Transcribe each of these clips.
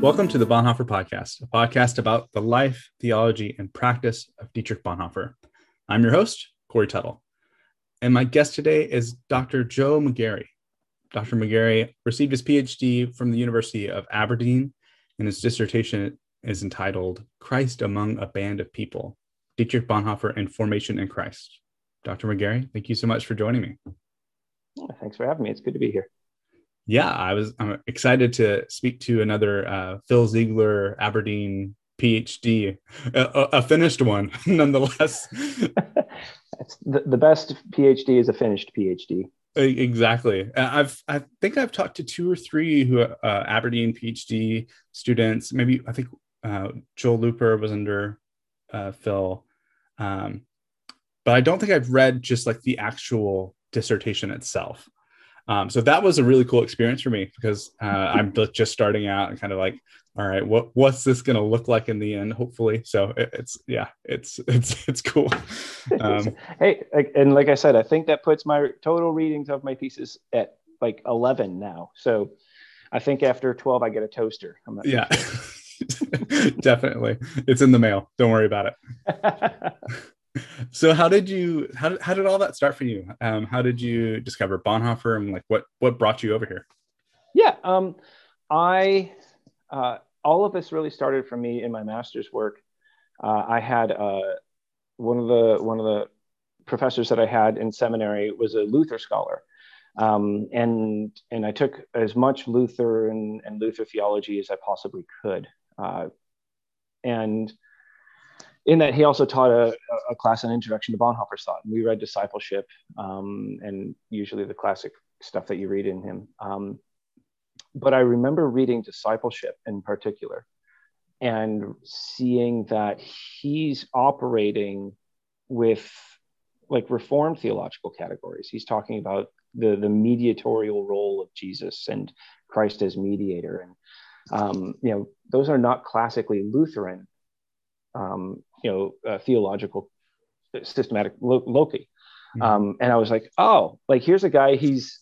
Welcome to the Bonhoeffer Podcast, a podcast about the life, theology, and practice of Dietrich Bonhoeffer. I'm your host, Corey Tuttle. And my guest today is Dr. Joe McGarry. Dr. McGarry received his PhD from the University of Aberdeen, and his dissertation is entitled Christ Among a Band of People Dietrich Bonhoeffer and Formation in Christ. Dr. McGarry, thank you so much for joining me. thanks for having me. It's good to be here yeah, I was I'm excited to speak to another uh, Phil Ziegler Aberdeen PhD, a, a finished one nonetheless. the, the best PhD is a finished PhD. Exactly. I've I think I've talked to two or three who uh, Aberdeen PhD students. Maybe I think uh, Joel Looper was under uh, Phil, um, but I don't think I've read just like the actual dissertation itself. Um, so that was a really cool experience for me because uh, I'm just starting out and kind of like, all right, what what's this going to look like in the end? Hopefully, so it, it's yeah, it's it's it's cool. Um, hey, and like I said, I think that puts my total readings of my thesis at like 11 now. So I think after 12, I get a toaster. yeah, definitely, it's in the mail. Don't worry about it. So how did you how did, how did all that start for you? Um, how did you discover bonhoeffer and like what what brought you over here? Yeah um, i uh, all of this really started for me in my master's work. Uh, i had uh, one of the one of the professors that i had in seminary was a luther scholar. Um, and and i took as much luther and, and luther theology as i possibly could. Uh, and in that he also taught a, a class on introduction to Bonhoeffer's thought. And we read discipleship um, and usually the classic stuff that you read in him. Um, but I remember reading discipleship in particular and seeing that he's operating with like reformed theological categories. He's talking about the, the mediatorial role of Jesus and Christ as mediator. And, um, you know, those are not classically Lutheran um, you know uh, theological systematic lo- loci mm-hmm. um, and i was like oh like here's a guy he's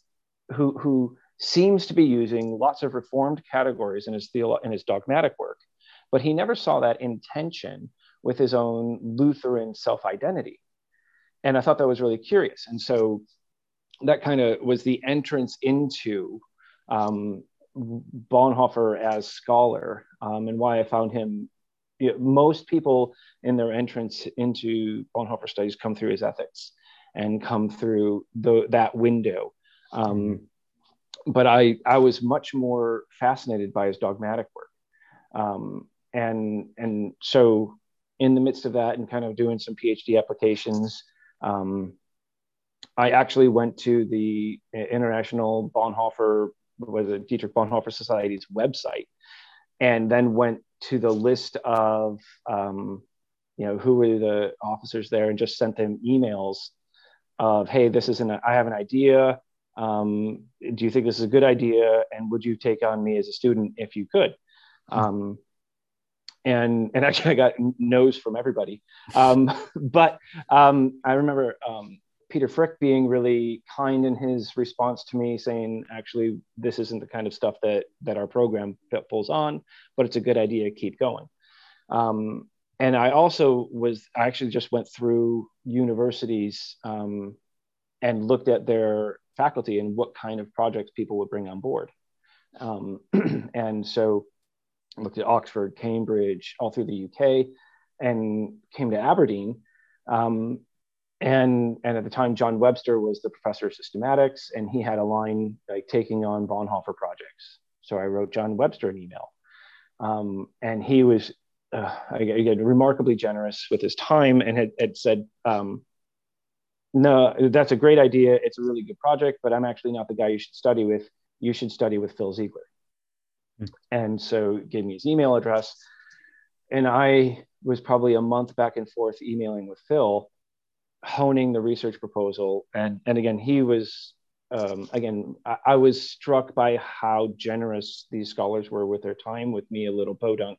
who who seems to be using lots of reformed categories in his theolo- in his dogmatic work but he never saw that intention with his own lutheran self-identity. And i thought that was really curious. And so that kind of was the entrance into um, bonhoeffer as scholar um, and why i found him you know, most people in their entrance into Bonhoeffer studies come through his ethics and come through the, that window. Um, but I, I was much more fascinated by his dogmatic work. Um, and, and so in the midst of that and kind of doing some PhD applications, um, I actually went to the International Bonhoeffer, was it Dietrich Bonhoeffer Society's website, and then went to the list of um, you know who were the officers there and just sent them emails of hey this is an i have an idea. Um, do you think this is a good idea? And would you take on me as a student if you could? Hmm. um, and and actually i got no's from everybody. Um, but um, i remember um, Peter Frick being really kind in his response to me, saying, "Actually, this isn't the kind of stuff that that our program pulls on, but it's a good idea. To keep going." Um, and I also was I actually just went through universities um, and looked at their faculty and what kind of projects people would bring on board. Um, and so looked at Oxford, Cambridge, all through the UK, and came to Aberdeen. Um, and and at the time john webster was the professor of systematics and he had a line like taking on bonhoeffer projects. So i wrote john webster an email. Um, and he was uh, again remarkably generous with his time and had, had said um, no that's a great idea. It's a really good project but i'm actually not the guy you should study with. You should study with phil ziegler. Mm. and so gave me his email address. And i was probably a month back and forth emailing with phil honing the research proposal. And, and again, he was, um, again, I, I, was struck by how generous these scholars were with their time with me, a little podunk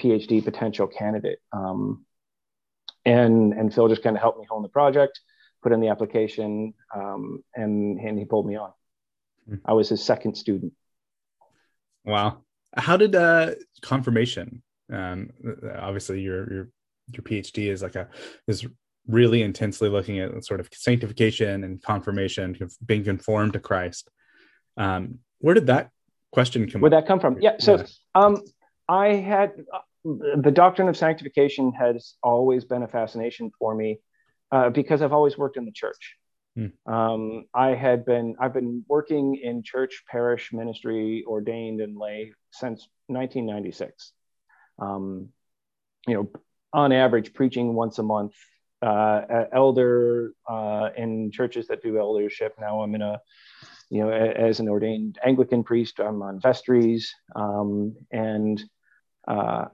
PhD potential candidate. Um, and, and Phil just kind of helped me hone the project, put in the application, um, and, and he pulled me on. Mm-hmm. I was his second student. Wow. How did uh, conformation? Um, obviously, your your your PhD is like a is really intensely looking at sort of sanctification and conformation, of being conformed to Christ. Um, where did that question come? Where that come from? Yeah. So, yeah. Um, I had uh, the doctrine of sanctification has always been a fascination for me uh, because I've always worked in the church. Hmm. Um, I had been I've been working in church, parish ministry, ordained and lay since 1996. Um, you know, on average, preaching once a month. Uh, elder uh, in churches that do eldership. Now I'm in a, you know, as an ordained Anglican priest, I'm on vestries um, and uh,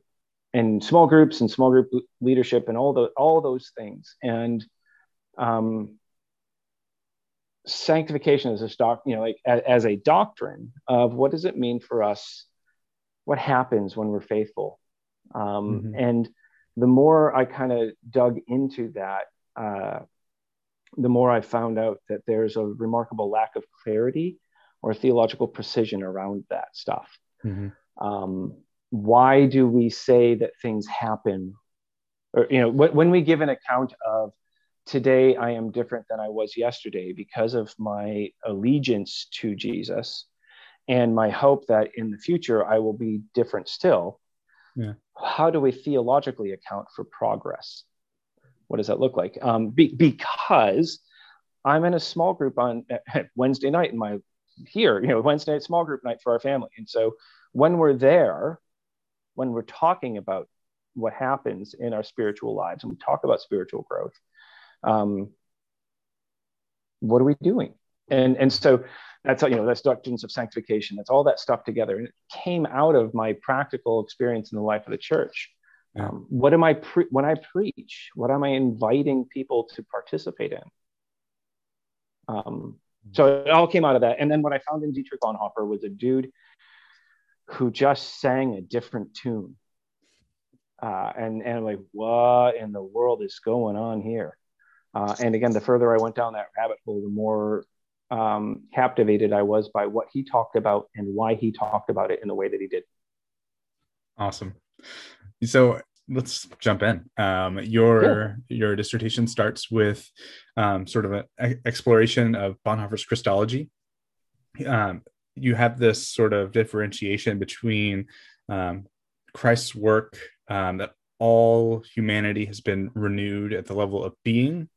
and small groups and small group leadership and all the all those things. And um, sanctification as a stock, you know, like as, as a doctrine of what does it mean for us? What happens when we're faithful? Um, mm-hmm. And the more I kind of dug into that, uh, the more I found out that there's a remarkable lack of clarity or theological precision around that stuff. Mm-hmm. Um, why do we say that things happen? Or, you know, when we give an account of today I am different than I was yesterday because of my allegiance to Jesus and my hope that in the future I will be different still. Yeah. How do we theologically account for progress? What does that look like? Um, be, because I'm in a small group on Wednesday night in my here, you know, Wednesday night small group night for our family. And so when we're there, when we're talking about what happens in our spiritual lives and we talk about spiritual growth, um, what are we doing? And, and so that's, you know, that's doctrines of sanctification. That's all that stuff together. And it came out of my practical experience in the life of the church. Um, what am I, pre- when I preach, what am I inviting people to participate in? Um, so it all came out of that. And then what I found in Dietrich Bonhoeffer was a dude who just sang a different tune. Uh, and, and I'm like, what in the world is going on here? Uh, and again, the further I went down that rabbit hole, the more um, captivated I was by what he talked about and why he talked about it in the way that he did. Awesome. So let's jump in. Um, your your dissertation starts with um, sort of an exploration of Bonhoeffer's Christology. Um, you have this sort of differentiation between um, Christ's work um, that all humanity has been renewed at the level of being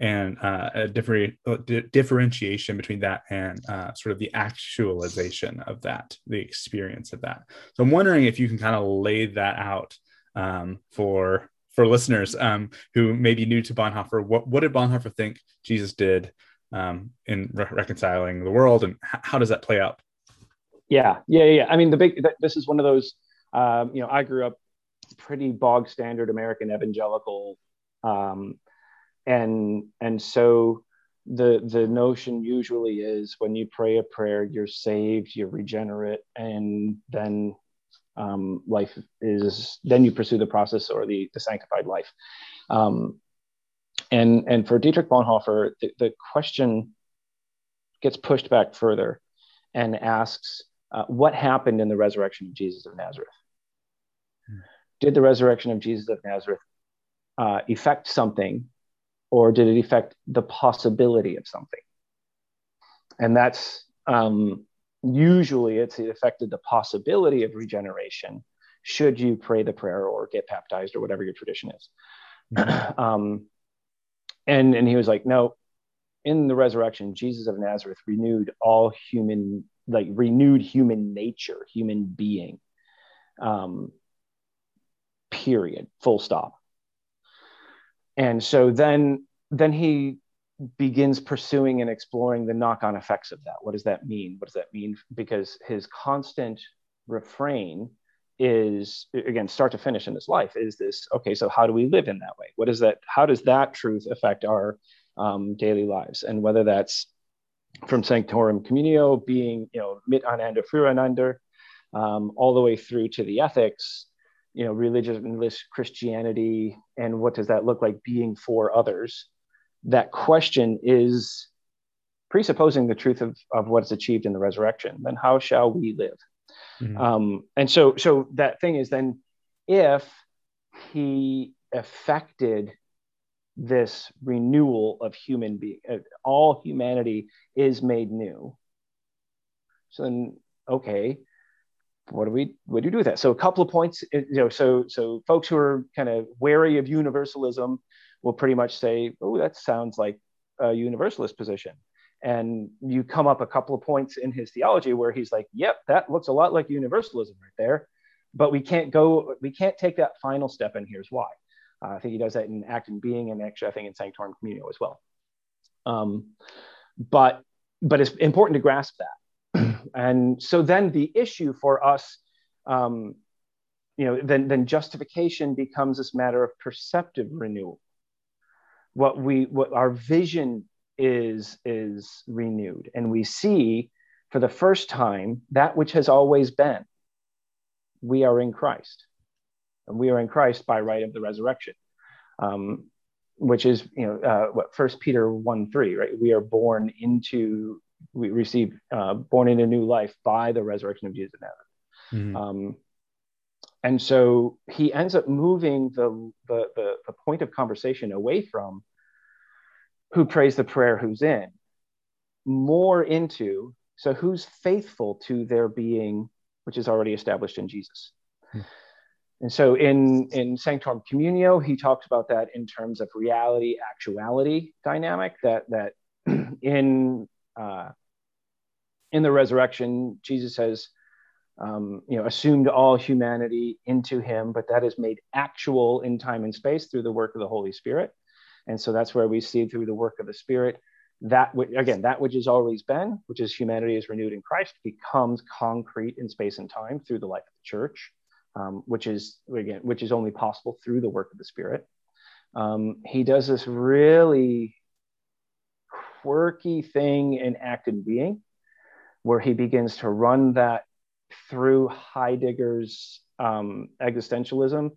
and uh, a different uh, differentiation between that and uh, sort of the actualization of that, the experience of that. So I'm wondering if you can kind of lay that out um, for for listeners um, who may be new to Bonhoeffer. What what did Bonhoeffer think Jesus did um, in re- reconciling the world, and h- how does that play out? Yeah, yeah, yeah. I mean, the big. This is one of those. Um, you know, I grew up pretty bog standard American evangelical um, and and so the the notion usually is when you pray a prayer you're saved you're regenerate and then um, life is then you pursue the process or the, the sanctified life um, and and for dietrich bonhoeffer the, the, question gets pushed back further and asks uh, what happened in the resurrection of jesus of nazareth hmm. did the resurrection of jesus of nazareth uh, effect something or did it affect the possibility of something? And that's um, usually it's it affected the possibility of regeneration should you pray the prayer or get baptized or whatever your tradition is. Mm-hmm. um, and and he was like, no, in the resurrection, Jesus of Nazareth renewed all human, like renewed human nature, human being. Um, period. Full stop and so then then he begins pursuing and exploring the knock-on effects of that. What does that mean? What does that mean? Because his constant refrain is again start to finish in his life is this okay so how do we live in that way? What is that how does that truth affect our um, daily lives? And whether that's from sanctorum communio being you know mit einander füreinander um, all the way through to the ethics you know religionless christianity and what does that look like being for others that question is presupposing the truth of, of what's achieved in the resurrection then how shall we live Mm-hmm. Um, and so, so that thing is then if he affected this renewal of human being, all humanity is made new. So then, okay, what do we what do you do with that? So a couple of points, you know, so so folks who are kind of wary of universalism will pretty much say, oh, that sounds like a universalist position. And you come up a couple of points in his theology where he's like, yep, that looks a lot like universalism right there. But we can't go, we can't take that final step, and here's why. Uh, I think he does that in Act and Being, and actually, I think in Sanctorum Communio as well. Um, but but it's important to grasp that. And so then the issue for us, um, you know, then then justification becomes this matter of perceptive renewal. What we what our vision is is renewed, and we see for the first time that which has always been. We are in Christ and we are in Christ by right of the resurrection, um, which is you know uh, what First Peter one three right. We are born into we receive uh, born into a new life by the resurrection of Jesus Mm-hmm. Um, and so he ends up moving the, the, the the point of conversation away from who prays the prayer who's in more into so who's faithful to their being which is already established in jesus hmm. And so in, in Sanctorum Communio, he talks about that in terms of reality, actuality dynamic, that, that in, uh, in the resurrection, Jesus has um, you know, assumed all humanity into him, but that is made actual in time and space through the work of the Holy Spirit. And so that's where we see through the work of the Spirit that again that which has always been which is humanity is renewed in christ becomes concrete in space and time through the life of the church um, which is again, which is only possible through the work of the Spirit. Um, he does this really quirky thing in Act and Being, where he begins to run that through Heidegger's um, existentialism,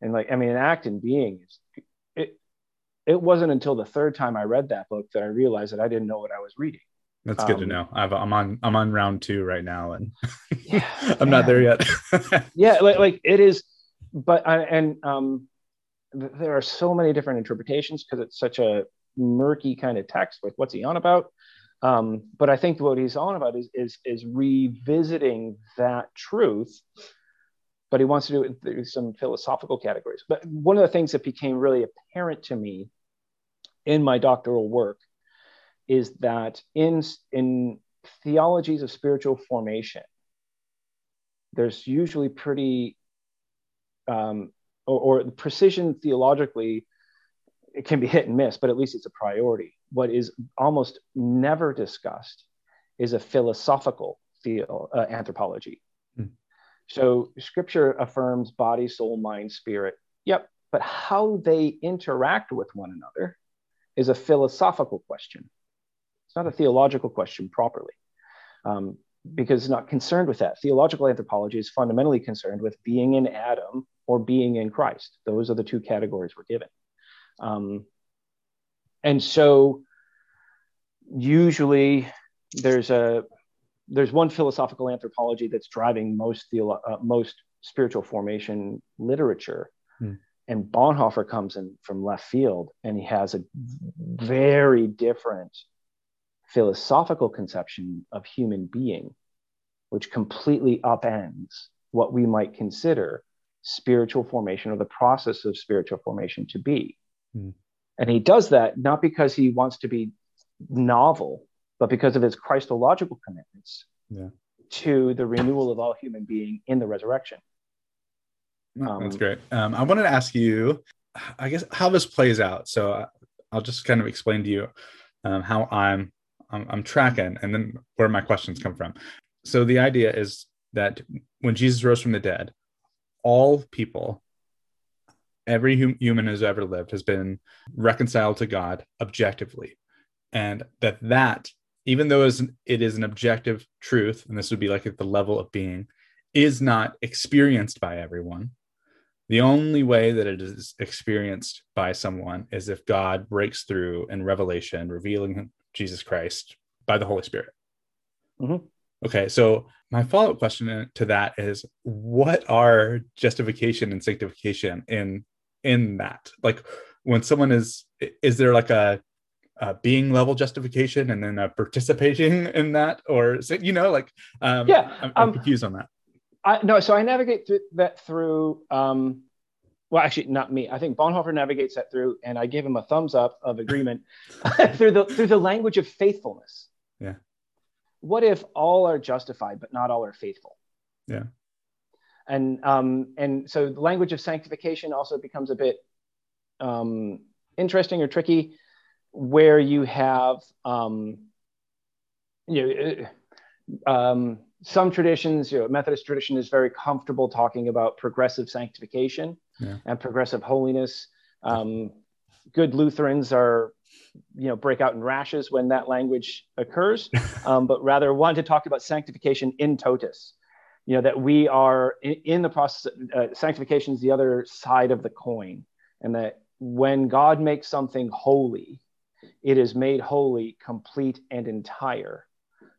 and like I mean, Act and Being is it. It wasn't until the third time I read that book that I realized that I didn't know what I was reading. That's good um, to know. i am on I'm on round two right now, and yeah, I'm not there yet. yeah, like, like it is, but I, and um, th- there are so many different interpretations because it's such a murky kind of text. Like, what's he on about? Um, but I think what he's on about is is is revisiting that truth. But he wants to do it through some philosophical categories. But one of the things that became really apparent to me in my doctoral work is that in, in theologies of spiritual formation, there's usually pretty, um, or, or precision theologically, it can be hit and miss, but at least it's a priority. What is almost never discussed is a philosophical theo, uh, anthropology. Hmm. So scripture affirms body, soul, mind, spirit. Yep. But how they interact with one another is a philosophical question. It's not a theological question properly, um, because it's not concerned with that. Theological anthropology is fundamentally concerned with being in Adam or being in Christ. Those are the two categories we're given. Um, and so, usually, there's a there's one philosophical anthropology that's driving most theolo- uh, most spiritual formation literature. Hmm. And Bonhoeffer comes in from left field, and he has a very different philosophical conception of human being, which completely upends what we might consider spiritual formation or the process of spiritual formation to be. Mm. And he does that not because he wants to be novel, but because of his Christological commitments yeah. to the renewal of all human being in the resurrection. Um, That's great. Um, I wanted to ask you, I guess, how this plays out. So I'll just kind of explain to you um, how I'm I'm, I'm tracking, and then where my questions come from. So the idea is that when Jesus rose from the dead, all people, every hum- human who's ever lived, has been reconciled to God objectively, and that that even though it is an objective truth, and this would be like at the level of being, is not experienced by everyone. The only way that it is experienced by someone is if God breaks through in revelation, revealing Jesus Christ by the Holy Spirit. Mm-hmm. Okay, so my follow up question to that is, what are justification and sanctification in in that? Like, when someone is, is there like a, a being level justification and then a participating in that, or is it, you know, like, um, yeah, I'm, I'm um, confused on that. I, no, so I navigate through that through. Um, well, actually, not me. I think Bonhoeffer navigates that through, and I give him a thumbs up of agreement through the through the language of faithfulness. Yeah. What if all are justified, but not all are faithful? Yeah. And um, and so the language of sanctification also becomes a bit um, interesting or tricky, where you have um, you know. Um, some traditions, you know, Methodist tradition is very comfortable talking about progressive sanctification yeah. and progressive holiness. Um, good Lutherans are, you know, break out in rashes when that language occurs, um, but rather want to talk about sanctification in totus. You know that we are in, in the process. Uh, sanctification is the other side of the coin, and that when God makes something holy, it is made holy, complete, and entire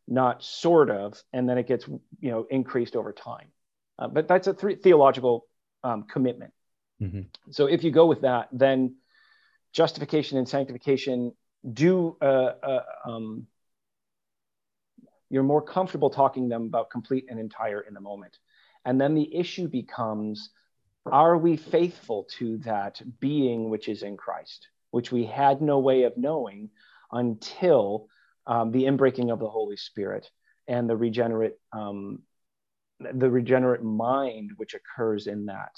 not sort of, and then it gets you know increased over time. Uh, but that's a th- theological um, commitment. Mm-hmm. So if you go with that, then justification and sanctification do uh, uh, um, you're more comfortable talking them about complete and entire in the moment. And then the issue becomes are we faithful to that being which is in Christ, which we had no way of knowing until um, the inbreaking of the Holy Spirit and the regenerate um, the regenerate mind which occurs in that.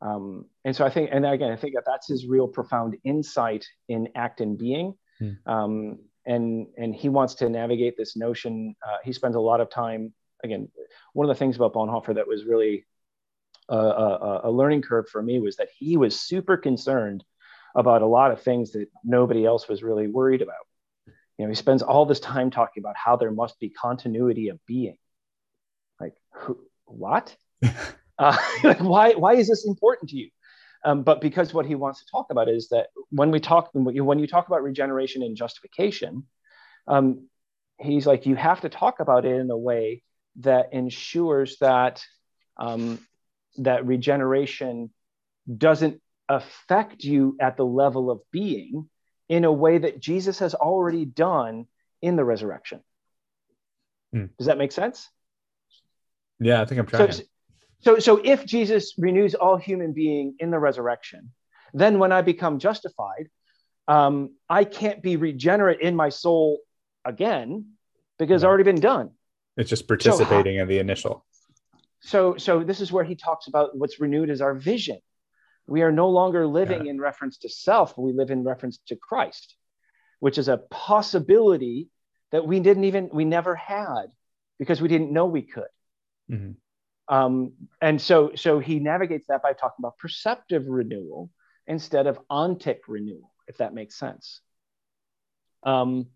Um, and so I think, and again, I think that that's his real profound insight in act and being. Hmm. Um, and and he wants to navigate this notion. Uh, he spends a lot of time. Again, one of the things about Bonhoeffer that was really a, a, a learning curve for me was that he was super concerned about a lot of things that nobody else was really worried about. You know, he spends all this time talking about how there must be continuity of being. Like, who, what? uh, like, why, why is this important to you? Um, but because what he wants to talk about is that when we talk, when you talk about regeneration and justification, um, he's like, you have to talk about it in a way that ensures that um, that regeneration doesn't affect you at the level of being, in a way that Jesus has already done in the resurrection. Hmm. Does that make sense? Yeah, I think I'm trying. So, so, so if Jesus renews all human being in the resurrection, then when I become justified, um, I can't be regenerate in my soul again because it's already been done. It's just participating so, in the initial. So, so this is where he talks about what's renewed is our vision. We are no longer living in reference to self, we live in reference to Christ, which is a possibility that we didn't even, we never had because we didn't know we could. Mm-hmm. Um, and so, so he navigates that by talking about perceptive renewal instead of ontic renewal, if that makes sense. Um,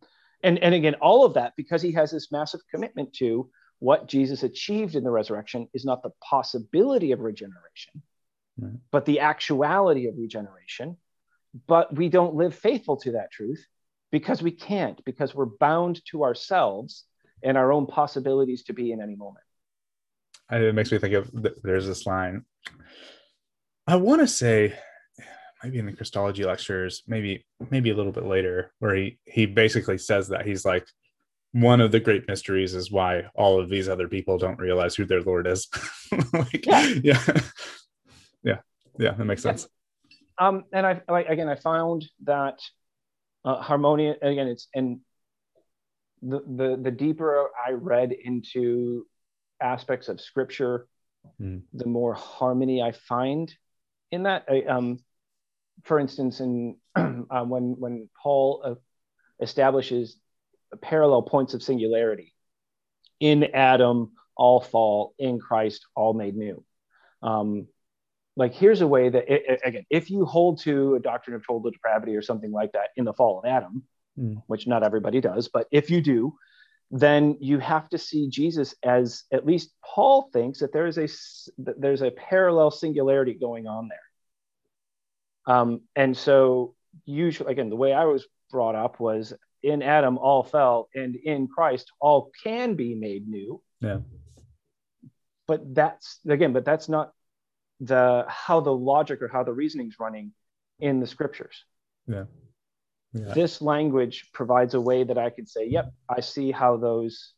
and, and again, all of that because he has this massive commitment to what Jesus achieved in the resurrection is not the possibility of regeneration, right. but the actuality of regeneration. But we don't live faithful to that truth because we can't, because we're bound to ourselves and our own possibilities to be in any moment. It makes me think of there's this line. I want to say, maybe in the Christology lectures, maybe maybe a little bit later, where he he basically says that he's like, one of the great mysteries is why all of these other people don't realize who their Lord is. like, yeah. yeah yeah yeah that makes sense yeah. um and i like again i found that uh, harmonious again it's and the, the the deeper i read into aspects of scripture mm. the more harmony i find in that I, um for instance in uh, when when paul uh, establishes parallel points of singularity in adam all fall in christ all made new um, like here's a way that it, again if you hold to a doctrine of total depravity or something like that in the fall of adam mm. which not everybody does but if you do then you have to see jesus as at least paul thinks that there is a there's a parallel singularity going on there um, and so usually again the way i was brought up was in Adam all fell, and in Christ all can be made new. Yeah. But that's again, but that's not the how the logic or how the reasoning's running in the scriptures. Yeah. Yeah. This language provides a way that I could say, "Yep, I see how those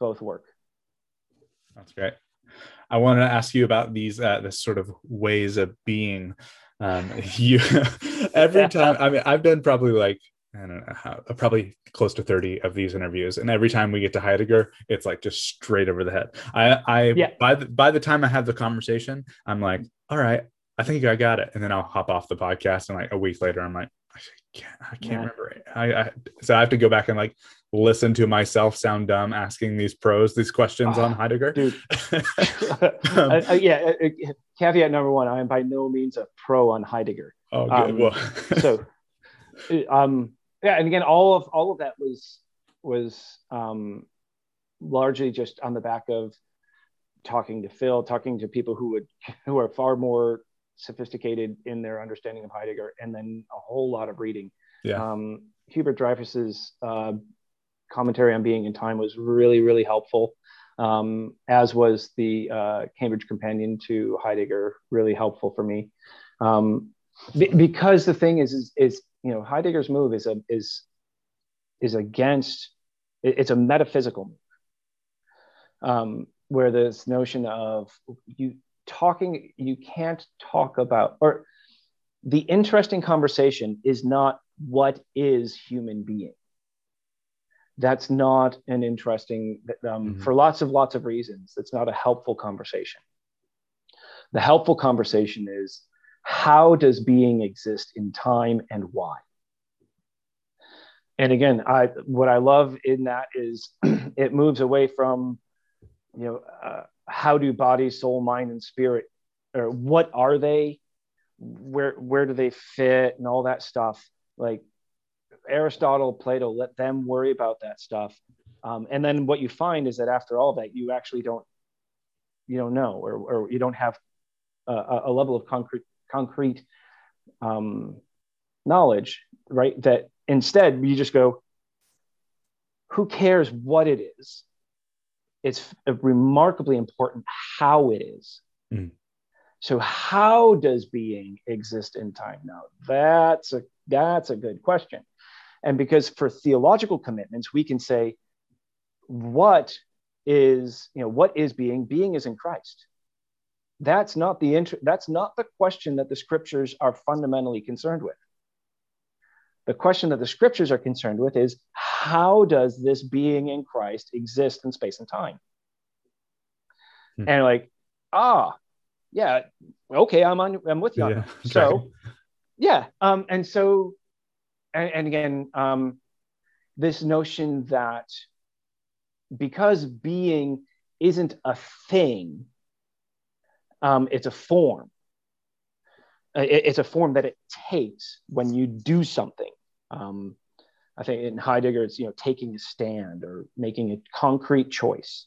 both work." That's great. I want to ask you about these uh, this sort of ways of being. Um, you every time. I mean, I've done probably like I don't know how probably close to 30 of these interviews and every time we get to Heidegger it's like just straight over the head I I yeah. by the by the time I have the conversation I'm like all right I think I got it and then I'll hop off the podcast and like a week later I'm like can't I can't yeah. remember I, I, so I have to go back and like listen to myself sound dumb asking these pros these questions oh, on Heidegger. dude. Um, uh, uh, yeah uh, uh, caveat number one I am by no means a pro on Heidegger. Oh good. Um, well so um yeah and again all of all of that was was um, largely just on the back of talking to phil talking to people who would who are far more sophisticated in their understanding of heidegger and then a whole lot of reading. Yeah. Um, hubert dreyfus's uh, commentary on being in time was really really helpful um, as was the uh, cambridge companion to heidegger really helpful for me. Um, because the thing is, is, is you know Heidegger's move is a is is against it's a metaphysical move. Um, where this notion of you talking you can't talk about or the interesting conversation is not what is human being. That's not an interesting um, mm-hmm. for lots of lots of reasons that's not a helpful conversation. The helpful conversation is how does being exist in time and why? And again i what i love in that is it moves away from you know uh, how do body soul mind and spirit or what are they? Where where do they fit and all that stuff? Like aristotle plato let them worry about that stuff. Um, and then what you find is that after all that you actually don't you don't know or, or you don't have a, a level of concrete concrete um, knowledge right? That Instead, you just go, who cares what it is? It's remarkably important how it is. Mm. So, how does being exist in time? Now, that's a that's a good question. And because for theological commitments, we can say, what is you know what is being? Being is in Christ. That's not the inter- that's not the question that the scriptures are fundamentally concerned with. The question that the scriptures are concerned with is how does this being in Christ exist in space and time? Hmm. And like, ah, yeah, okay, I'm on, I'm with you. Yeah. So, yeah, um, and so, and, and again, um, this notion that because being isn't a thing, um, it's a form it's a form that it takes when you do something. Um, I think in Heidegger, it's you know taking a stand or making a concrete choice,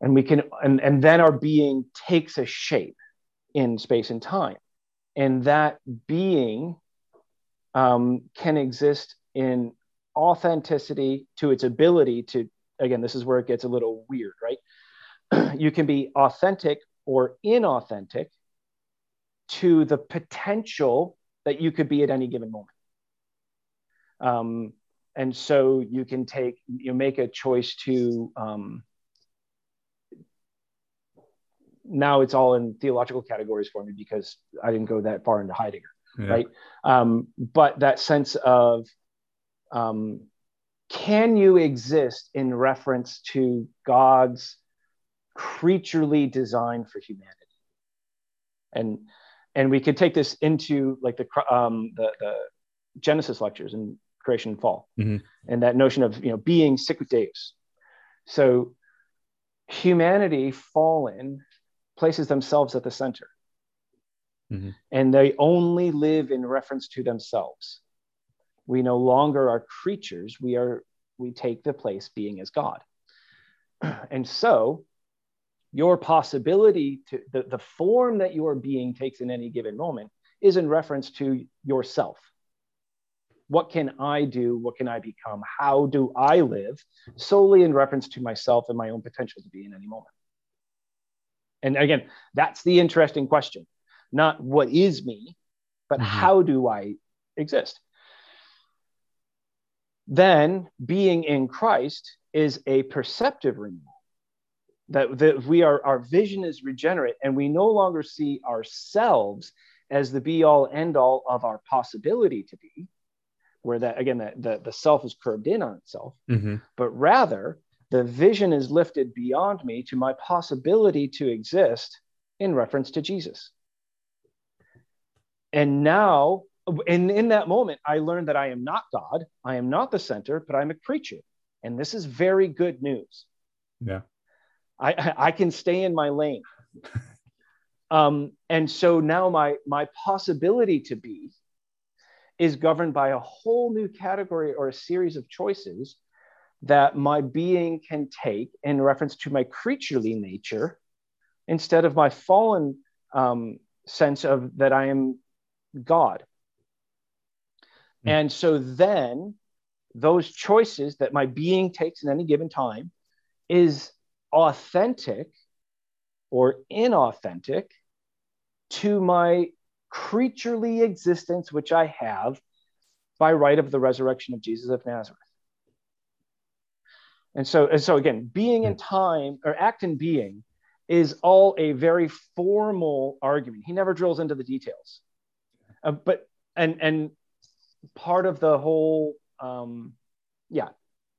and we can and and then our being takes a shape in space and time, and that being um, can exist in authenticity to its ability to again this is where it gets a little weird right? You can be authentic or inauthentic to the potential that you could be at any given moment. Um, and so you can take, you make a choice to, um, now it's all in theological categories for me because I didn't go that far into Heidegger, yeah. right? Um, but that sense of, um, can you exist in reference to God's creaturely design for humanity? And and we could take this into like the um, the, the Genesis lectures and creation and fall, mm-hmm. and that notion of you know being sicut deus. So humanity fallen places themselves at the center, mm-hmm. and they only live in reference to themselves. We no longer are creatures; we are we take the place being as God, and so your possibility to the, the form that your being takes in any given moment is in reference to yourself What can I do? What can I become? How do I live? Solely in reference to myself and my own potential to be in any moment. And again, that's the interesting question. Not what is me, but mm-hmm. how do I exist? Then being in Christ is a perceptive renewal. That, that we are our vision is regenerate and we no longer see ourselves as the be all end all of our possibility to be, where that again that the, the self is curbed in on itself, mm-hmm. but rather the vision is lifted beyond me to my possibility to exist in reference to Jesus. And now, and in that moment, I learned that I am not God, I am not the center, but I'm a creature. And this is very good news. Yeah. I, I can stay in my lane. Um, and so now my my possibility to be is governed by a whole new category or a series of choices that my being can take in reference to my creaturely nature instead of my fallen um, sense of that I am God. Mm. And so then those choices that my being takes in any given time is authentic or inauthentic to my creaturely existence, which I have by right of the resurrection of Jesus of Nazareth. And so, and so again, being in time or Act and Being is all a very formal argument. He never drills into the details. Uh, but and and part of the whole um, yeah,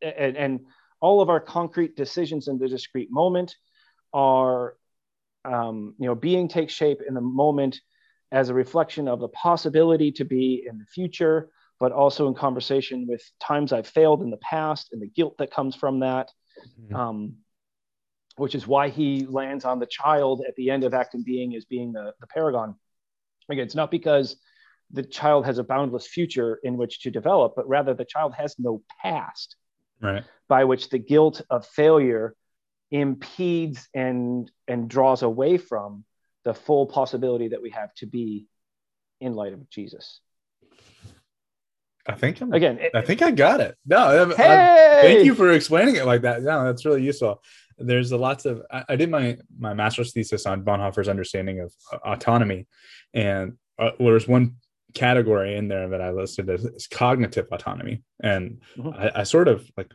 and, and all of our concrete decisions in the discrete moment are um, you know, being takes shape in the moment as a reflection of the possibility to be in the future, but also in conversation with times I've failed in the past and the guilt that comes from that. Mm-hmm. Um, which is why he lands on the child at the end of Act and Being as being the, the paragon. Again, it's not because the child has a boundless future in which to develop, but rather the child has no past right. by which the guilt of failure impedes and and draws away from the full possibility that we have to be in light of Jesus. I think I'm, again. I think I got it. No, hey! I, thank you for explaining it like that. No, that's really useful. There's a lots of. I, I did my my master's thesis on Bonhoeffer's understanding of uh, autonomy, and uh, there's one category in there that I listed as, cognitive autonomy, and mm-hmm. I, I sort of like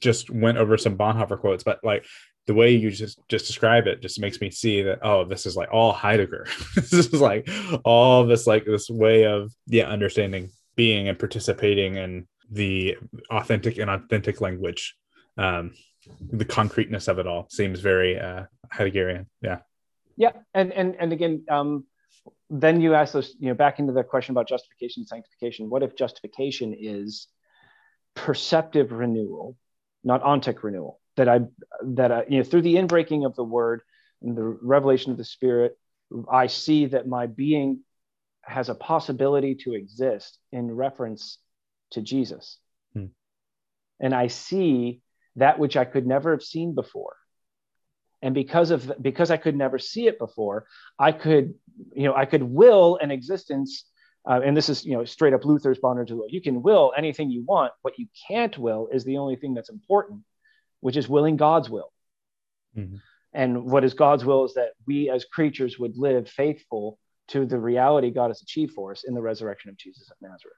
just went over some Bonhoeffer quotes, but like the way you just just describe it just makes me see that oh this is like all heidegger. This is like all this like this way of yeah understanding being and participating in the authentic and authentic language. Um the concreteness of it all seems very uh heideggerian. Yeah. Yeah. And and and again um then you ask us you know back into the question about justification and sanctification. What if justification is perceptive renewal not ontic renewal that I that I, you know through the inbreaking of the word and the revelation of the spirit, I see that my being has a possibility to exist in reference to Jesus. Hmm. And I see that which I could never have seen before. And because of because I could never see it before, I could, you know, I could will an existence uh, and this is you know straight up Luther's bondage will. You can will anything you want. What you can't will is the only thing that's important, which is willing God's will. Mm-hmm. And what is God's will is that we as creatures would live faithful to the reality God has achieved for us in the resurrection of Jesus of Nazareth.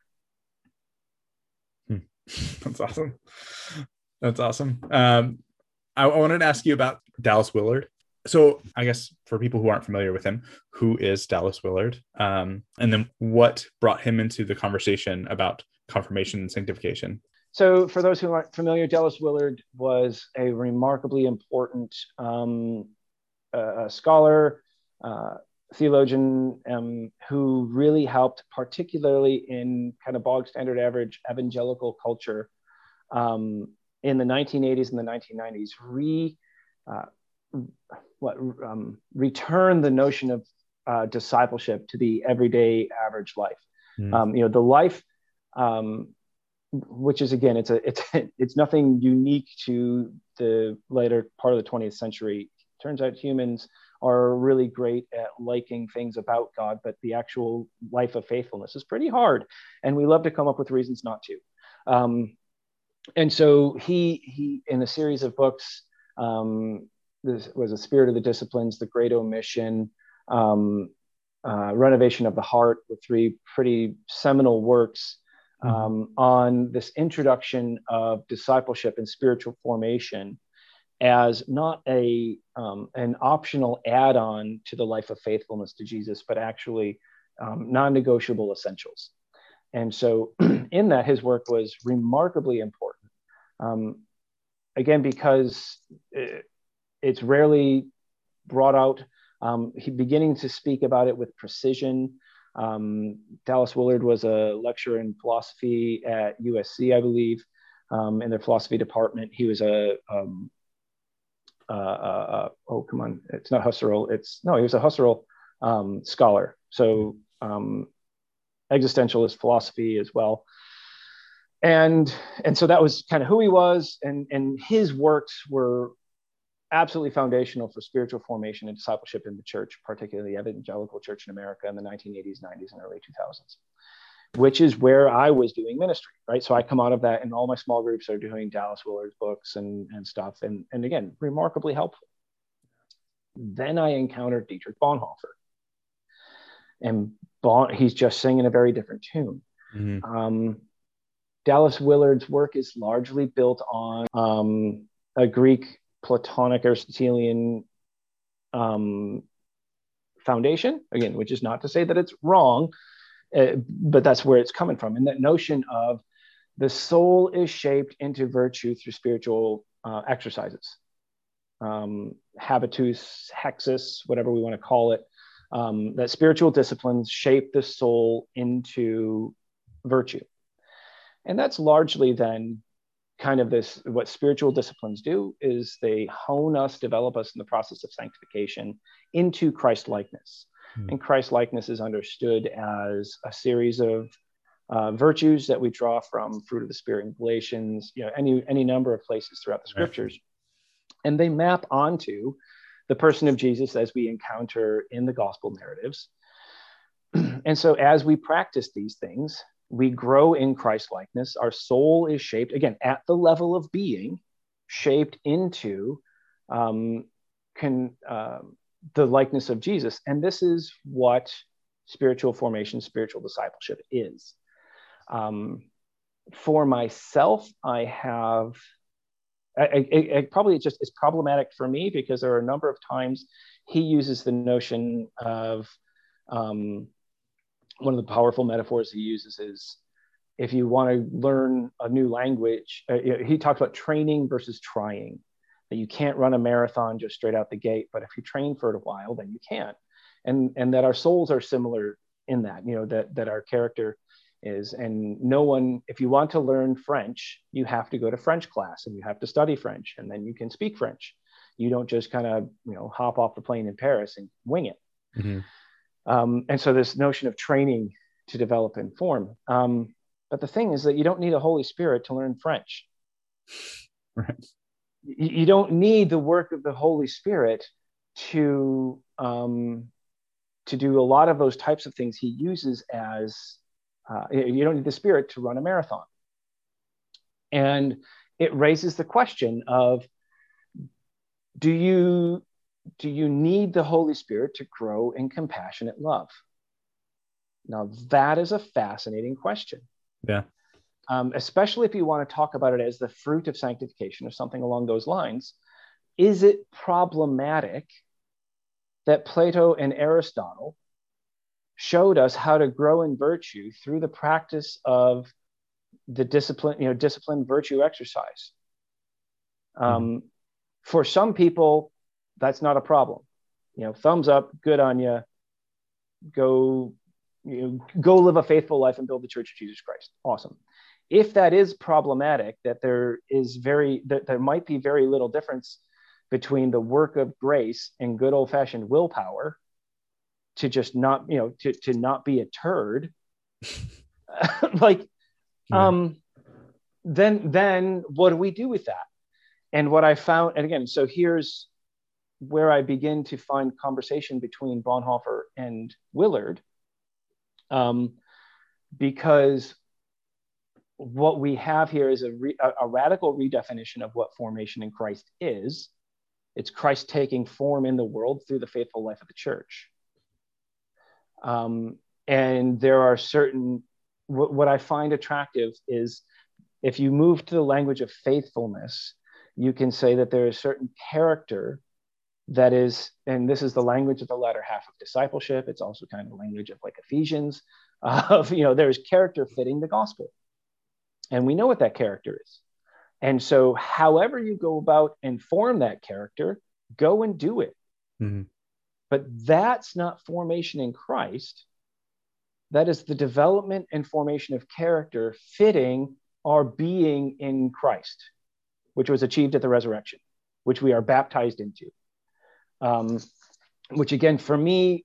Hmm. That's awesome. That's awesome. Um, I, I wanted to ask you about Dallas Willard so I guess for people who aren't familiar with him, who is Dallas Willard? Um, and then what brought him into the conversation about conformation and sanctification? So, for those who aren't familiar, Dallas Willard was a remarkably important um, uh, scholar, uh, theologian, um, who really helped, particularly in kind of bog standard average evangelical culture um, in the 1980s and the 1990s, re uh, what um, return the notion of uh, discipleship to the everyday average life. Mm. Um, you know, the life, um, which is again, it's a it's it's nothing unique to the later part of the 20th century. Turns out humans are really great at liking things about God, but the actual life of faithfulness is pretty hard. And we love to come up with reasons not to. Um, and so he, he, in a series of books, um, this was a spirit of the disciplines, the great omission, um, uh, renovation of the heart, with three pretty seminal works. Um, on this introduction of discipleship and spiritual formation as not a um, an optional add-on to the life of faithfulness to Jesus, but actually um, non-negotiable essentials. And so, in that, his work was remarkably important. Um, again, because it's rarely brought out. Um, he beginning to speak about it with precision. Um, Dallas Willard was a lecturer in philosophy at USC, I believe, um, in their philosophy department. He was a um, uh, uh, uh, oh come on, it's not Husserl. It's no, he was a Husserl um, scholar. So um, existentialist philosophy as well. And and so that was kind of who he was, and and his works were absolutely foundational for spiritual formation and discipleship in the church, particularly the evangelical church in America in the 1980s, 90s, and early 2000s, which is where I was doing ministry, right? So I come out of that, and all my small groups are doing Dallas Willard's books and, and stuff. And, and again, remarkably helpful. Then I encountered Dietrich Bonhoeffer. And bon, he's just singing a very different tune. Mm-hmm. Um, Dallas Willard's work is largely built on um, a Greek Platonic Aristotelian um, foundation, again, which is not to say that it's wrong, uh, but that's where it's coming from. And that notion of the soul is shaped into virtue through spiritual uh, exercises. Um, habitus, hexis, whatever we want to call it, um, that spiritual disciplines shape the soul into virtue. And that's largely then kind of this what spiritual disciplines do is they hone us develop us in the process of sanctification into christ likeness mm. and christ likeness is understood as a series of uh, virtues that we draw from fruit of the spirit in galatians you know any any number of places throughout the scriptures right. and they map onto the person of jesus as we encounter in the gospel narratives and so as we practice these things we grow in Christ likeness. Our soul is shaped, again, at the level of being, shaped into um, can, uh, the likeness of Jesus. And this is what spiritual formation, spiritual discipleship is. Um, for myself, I have. I, I, I probably it's just it's problematic for me because there are a number of times he uses the notion of um, one of the powerful metaphors he uses is if you want to learn a new language, uh, he talks about training versus trying. That you can't run a marathon just straight out the gate, but if you train for it a while, then you can. And and that our souls are similar in that, you know, that that our character is. And no one, if you want to learn French, you have to go to French class and you have to study French, and then you can speak French. You don't just kind of you know hop off the plane in Paris and wing it. Mm-hmm. Um, and so this notion of training to develop and form. Um, but the thing is that you don't need a Holy Spirit to learn French. Right. You, you don't need the work of the Holy Spirit to um, to do a lot of those types of things he uses as uh, you don't need the Spirit to run a marathon. And it raises the question of do you do you need the Holy Spirit to grow in compassionate love? Now, that is a fascinating question. Yeah. Um, especially if you want to talk about it as the fruit of sanctification or something along those lines. Is it problematic that Plato and Aristotle showed us how to grow in virtue through the practice of the discipline, you know, discipline virtue exercise? Mm-hmm. Um, for some people, that's not a problem. You know, thumbs up, good on you. Go, you know, go live a faithful life and build the Church of Jesus Christ. Awesome. If that is problematic, that there is very that there might be very little difference between the work of grace and good old fashioned willpower to just not, you know, to, to not be a turd. like, yeah. um, then then what do we do with that? And what I found, and again, so here's where I begin to find conversation between Bonhoeffer and Willard, um, because what we have here is a, re, a, a radical redefinition of what formation in Christ is. It's Christ taking form in the world through the faithful life of the church. Um, and there are certain, what, what I find attractive is if you move to the language of faithfulness, you can say that there is certain character that is, and this is the language of the latter half of discipleship. It's also kind of the language of like Ephesians, of, you know, there's character fitting the gospel. And we know what that character is. And so, however you go about and form that character, go and do it. Mm-hmm. But that's not formation in Christ. That is the development and formation of character fitting our being in Christ, which was achieved at the resurrection, which we are baptized into. Um, which again, for me,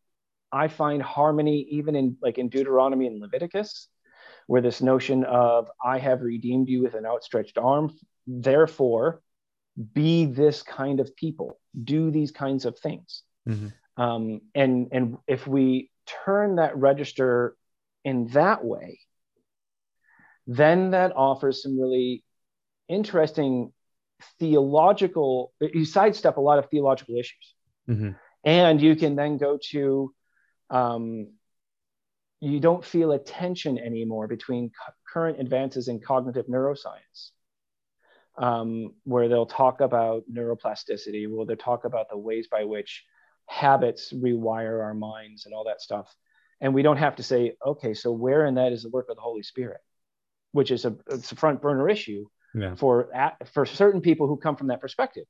I find harmony even in like in Deuteronomy and Leviticus, where this notion of I have redeemed you with an outstretched arm, therefore be this kind of people, do these kinds of things. Mm-hmm. Um, and and if we turn that register in that way, then that offers some really interesting theological, you sidestep a lot of theological issues. Mm-hmm. And you can then go to, um, you don't feel a tension anymore between current advances in cognitive neuroscience, um, where they'll talk about neuroplasticity, where they'll talk about the ways by which habits rewire our minds and all that stuff. And we don't have to say, okay, so where in that is the work of the Holy Spirit? which is a, it's a front burner issue yeah. for for certain people who come from that perspective.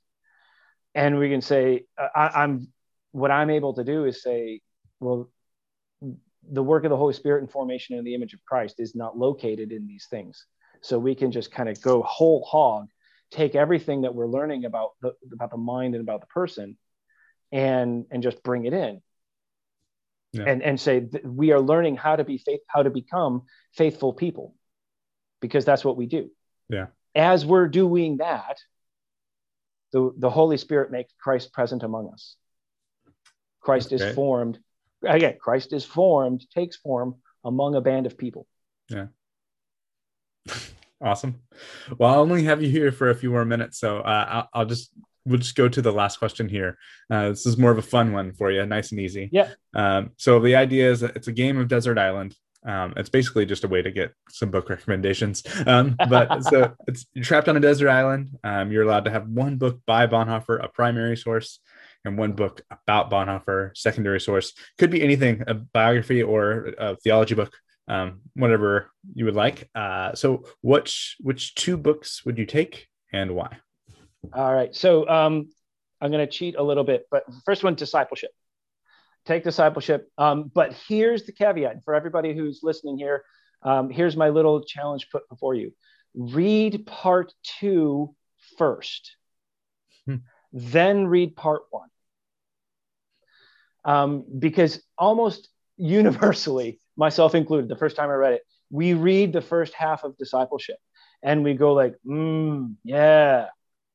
And we can say, uh, I, I'm what I'm able to do is say, well, the work of the Holy Spirit and formation in the image of Christ is not located in these things. So we can just kind of go whole hog, take everything that we're learning about the about the mind and about the person, and and just bring it in. Yeah. And and say we are learning how to be faith, how to become faithful people because that's what we do. Yeah. As we're doing that, the, the Holy Spirit makes Christ present among us. Christ okay. is formed. Again, Christ is formed, takes form among a band of people. Yeah. awesome. Well, I'll only have you here for a few more minutes, so uh, I'll, I'll, just we'll just go to the last question here. Uh, this is more of a fun one for you, nice and easy. Yeah. Um, so the idea is that it's a game of Desert Island. Um, it's basically just a way to get some book recommendations. Um, but so it's you're trapped on a desert island. Um, you're allowed to have one book by Bonhoeffer, a primary source, and one book about Bonhoeffer, secondary source. Could be anything, a biography or a theology book, um, whatever you would like. Uh, so, which which two books would you take and why? All right. So um, I'm going to cheat a little bit, but first one, discipleship take discipleship. Um, but here's the caveat for everybody who's listening here. Um, here's my little challenge put before you read part two first, hmm. then read part one. Um, because almost universally, myself included, the first time I read it, we read the first half of discipleship and we go like, mm, yeah,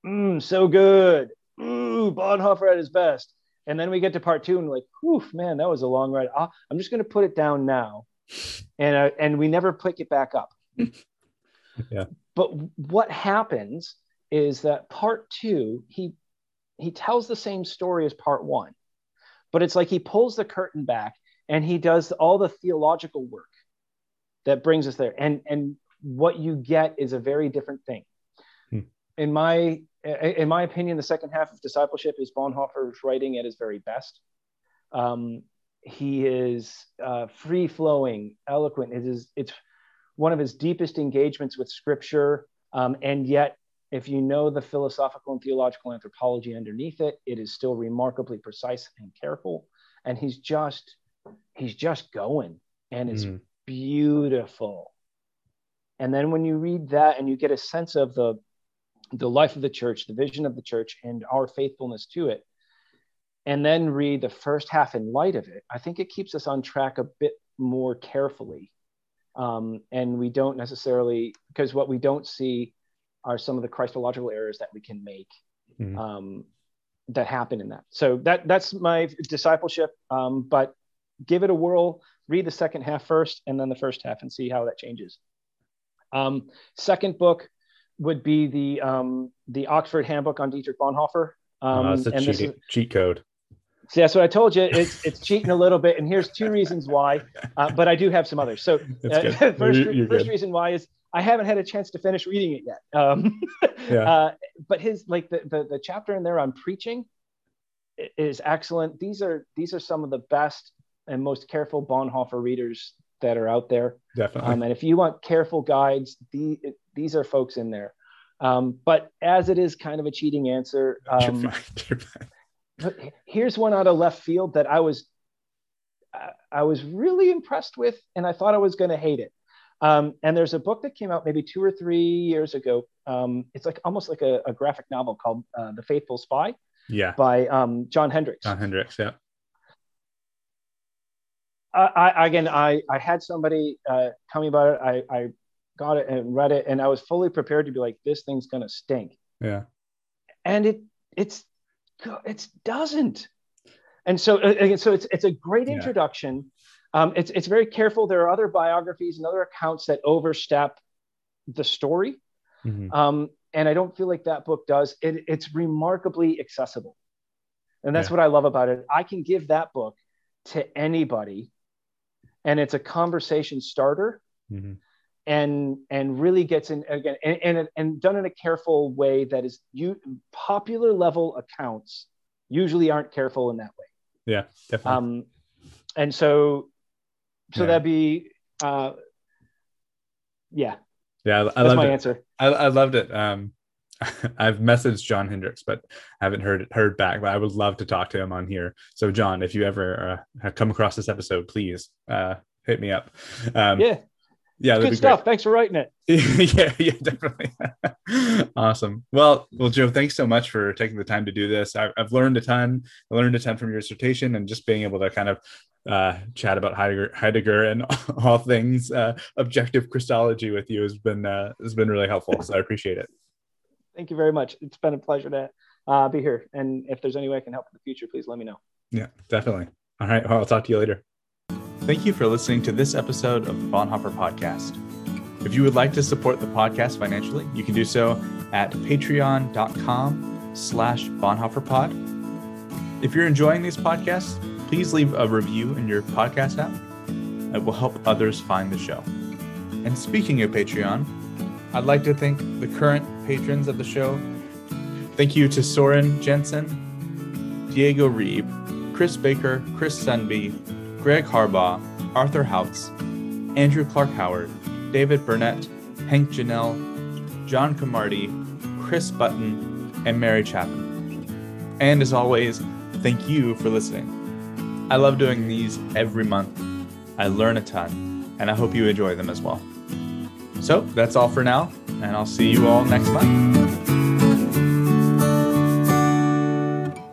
mm, so good. Ooh, Bonhoeffer at his best. And then we get to part two and we're like, whew, man, that was a long ride. i am just going to put it down now. And, uh, and we never pick it back up. yeah. But what happens is that part two, he, he tells the same story as part one, but it's like he pulls the curtain back and he does all the theological work that brings us there. And, and what you get is a very different thing. Hmm. In my in my opinion, the second half of discipleship is Bonhoeffer's writing at his very best. Um, he is uh, free flowing, eloquent. It is it's one of his deepest engagements with Scripture, um, and yet, if you know the philosophical and theological anthropology underneath it, it is still remarkably precise and careful. And he's just he's just going, and it's mm. beautiful. And then when you read that and you get a sense of the the life of the church, the vision of the church, and our faithfulness to it, and then read the first half in light of it, I think it keeps us on track a bit more carefully. Um, and we don't necessarily, because what we don't see are some of the Christological errors that we can make. Mm-hmm. Um, that happen in that. So that that's my discipleship. Um, but give it a whirl. Read the second half first, and then the first half, and see how that changes. Um, second book would be the um, the Oxford Handbook on Dietrich Bonhoeffer. Um, uh, and cheat, is, cheat code. So that's what I told you. It's it's cheating a little bit, and here's two reasons why. Uh, but I do have some others. So uh, first, you're, first reason why is I haven't had a chance to finish reading it yet. Um, yeah. uh, but his like the, the the chapter in there on preaching is excellent. These are these are some of the best and most careful Bonhoeffer readers that are out there. Definitely. Um, and if you want careful guides, the, these are folks in there. Um, but as it is kind of a cheating answer, um, you're fine. You're fine. here's one out of left field that I was I was really impressed with, and I thought I was going to hate it. Um, and there's a book that came out maybe two or three years ago. Um, it's like almost like a, a graphic novel called uh, The Faithful Spy. Yeah. By um, John Hendrix. John Hendrix. Yeah. I, I again, I I had somebody uh, tell me about it. I I got it and read it, and I was fully prepared to be like, this thing's gonna stink. Yeah. And it it's it doesn't. And so again, so it's it's a great introduction. Yeah um, it's, it's very careful. There are other biographies and other accounts that overstep the story. Mm-hmm. Um, and I don't feel like that book does. It, it's remarkably accessible. And that's yeah. what I love about it. I can give that book to anybody, and it's a conversation starter. Mm-hmm. And and really gets in again and, and and done in a careful way that is you popular level accounts usually aren't careful in that way. Yeah, definitely. Um, and so so yeah. that'd be, uh, yeah. Yeah, I, I that's my it. answer. I, I loved it. Um, I've messaged John Hendrix, but I haven't heard heard back. But I would love to talk to him on here. So, John, if you ever uh, come across this episode, please uh, hit me up. Um, yeah, yeah, good stuff. Great. Thanks for writing it. yeah, yeah, definitely. awesome. Well, well, Joe, thanks so much for taking the time to do this. I, have learned a ton. I learned a ton from your dissertation, and just being able to kind of uh, chat about Heidegger, Heidegger and all things uh, objective Christology with you has been uh, has been really helpful. So I appreciate it. Thank you very much. It's been a pleasure to uh, be here. And if there's any way I can help in the future, please let me know. Yeah, definitely. All right. Well, I'll talk to you later. Thank you for listening to this episode of the Bonhoeffer Podcast. If you would like to support the podcast financially, you can do so at patreon.com slash bonhoefferpod. If you're enjoying these podcasts, please leave a review in your podcast app. It will help others find the show. And speaking of Patreon, I'd like to thank the current patrons of the show. Thank you to Soren Jensen, Diego Reeb, Chris Baker, Chris Sunby, Greg Harbaugh, Arthur Houts, Andrew Clark Howard, David Burnett, Hank Janelle, John Camardi, Chris Button, and Mary Chapman. And as always, thank you for listening. I love doing these every month. I learn a ton, and I hope you enjoy them as well. So that's all for now, and I'll see you all next month.